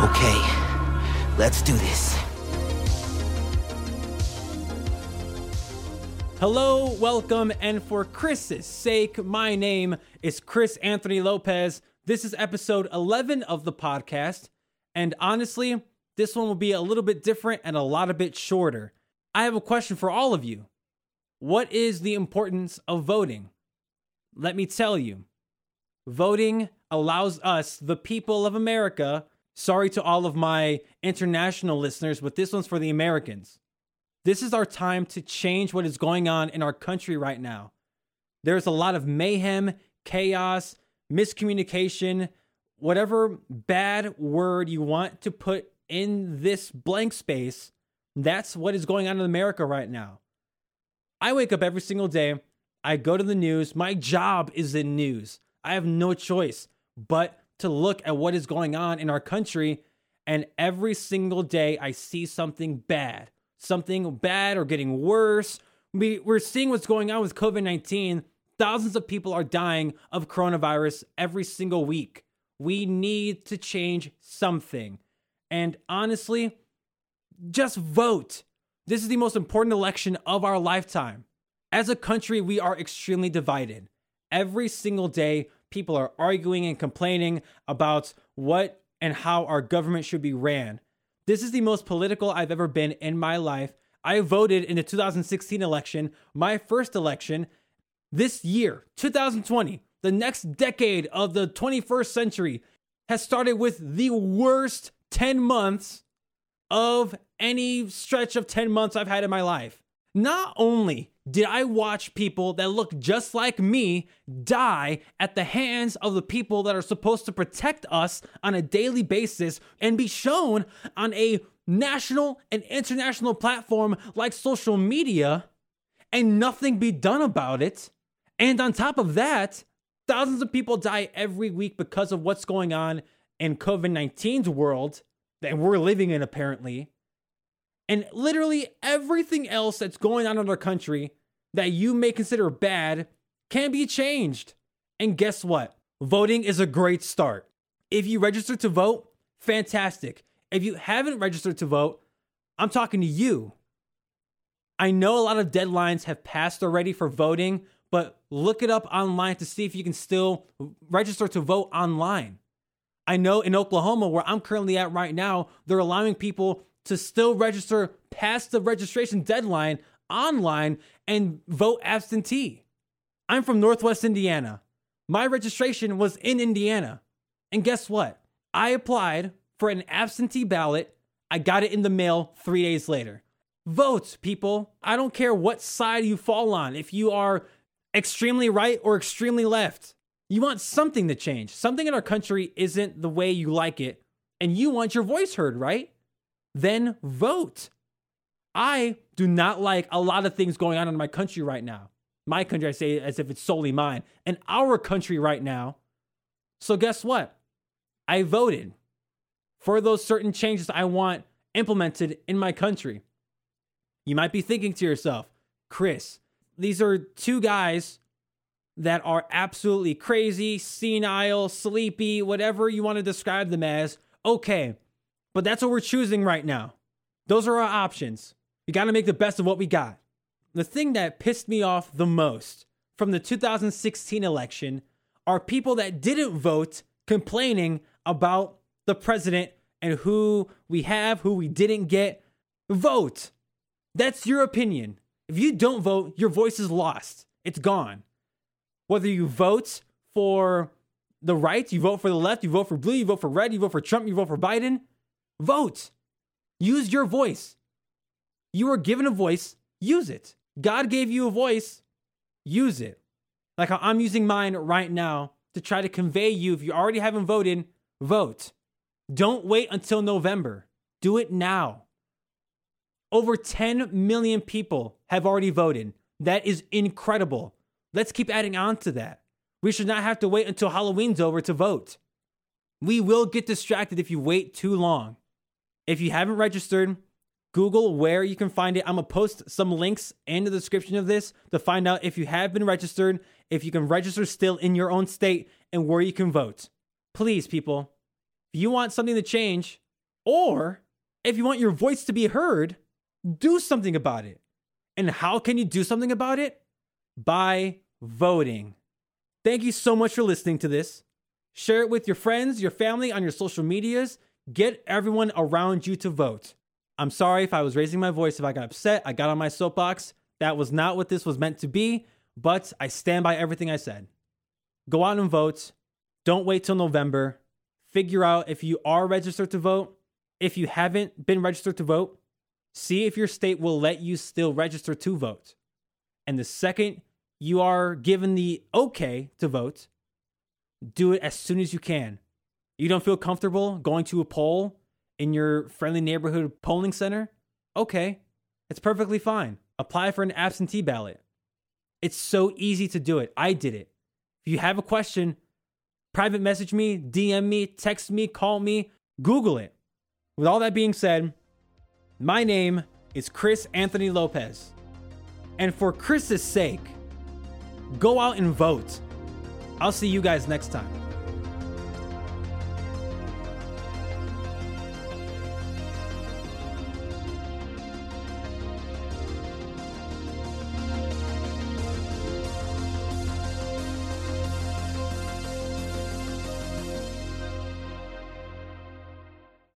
Okay, let's do this. Hello, welcome, and for Chris's sake, my name is Chris Anthony Lopez. This is episode 11 of the podcast, and honestly, this one will be a little bit different and a lot a bit shorter. I have a question for all of you. What is the importance of voting? Let me tell you. Voting allows us, the people of America, sorry to all of my international listeners, but this one's for the Americans. This is our time to change what is going on in our country right now. There's a lot of mayhem, chaos, miscommunication, whatever bad word you want to put in this blank space. That's what is going on in America right now. I wake up every single day. I go to the news. My job is in news. I have no choice but to look at what is going on in our country. And every single day, I see something bad, something bad or getting worse. We, we're seeing what's going on with COVID 19. Thousands of people are dying of coronavirus every single week. We need to change something. And honestly, just vote. This is the most important election of our lifetime. As a country, we are extremely divided. Every single day, people are arguing and complaining about what and how our government should be ran. This is the most political I've ever been in my life. I voted in the 2016 election, my first election. This year, 2020, the next decade of the 21st century, has started with the worst 10 months of any stretch of 10 months I've had in my life. Not only did I watch people that look just like me die at the hands of the people that are supposed to protect us on a daily basis and be shown on a national and international platform like social media and nothing be done about it. And on top of that, thousands of people die every week because of what's going on in COVID 19's world that we're living in, apparently. And literally everything else that's going on in our country that you may consider bad can be changed. And guess what? Voting is a great start. If you register to vote, fantastic. If you haven't registered to vote, I'm talking to you. I know a lot of deadlines have passed already for voting, but look it up online to see if you can still register to vote online. I know in Oklahoma, where I'm currently at right now, they're allowing people to still register past the registration deadline online and vote absentee. I'm from Northwest Indiana. My registration was in Indiana. And guess what? I applied for an absentee ballot. I got it in the mail three days later. Vote, people. I don't care what side you fall on, if you are extremely right or extremely left. You want something to change. Something in our country isn't the way you like it, and you want your voice heard, right? Then vote. I do not like a lot of things going on in my country right now. My country, I say as if it's solely mine, and our country right now. So, guess what? I voted for those certain changes I want implemented in my country. You might be thinking to yourself, Chris, these are two guys that are absolutely crazy, senile, sleepy, whatever you want to describe them as. Okay, but that's what we're choosing right now. Those are our options. We got to make the best of what we got. The thing that pissed me off the most from the 2016 election are people that didn't vote complaining about the president and who we have, who we didn't get. Vote. That's your opinion. If you don't vote, your voice is lost. It's gone. Whether you vote for the right, you vote for the left, you vote for blue, you vote for red, you vote for Trump, you vote for Biden, vote. Use your voice. You were given a voice, use it. God gave you a voice, use it. Like how I'm using mine right now to try to convey you if you already haven't voted, vote. Don't wait until November. Do it now. Over 10 million people have already voted. That is incredible. Let's keep adding on to that. We should not have to wait until Halloween's over to vote. We will get distracted if you wait too long. If you haven't registered, Google where you can find it. I'm going to post some links in the description of this to find out if you have been registered, if you can register still in your own state, and where you can vote. Please, people, if you want something to change, or If you want your voice to be heard, do something about it. And how can you do something about it? By voting. Thank you so much for listening to this. Share it with your friends, your family, on your social medias. Get everyone around you to vote. I'm sorry if I was raising my voice, if I got upset, I got on my soapbox. That was not what this was meant to be, but I stand by everything I said. Go out and vote. Don't wait till November. Figure out if you are registered to vote. If you haven't been registered to vote, see if your state will let you still register to vote. And the second you are given the okay to vote, do it as soon as you can. You don't feel comfortable going to a poll in your friendly neighborhood polling center? Okay, it's perfectly fine. Apply for an absentee ballot. It's so easy to do it. I did it. If you have a question, private message me, DM me, text me, call me, Google it. With all that being said, my name is Chris Anthony Lopez. And for Chris's sake, go out and vote. I'll see you guys next time.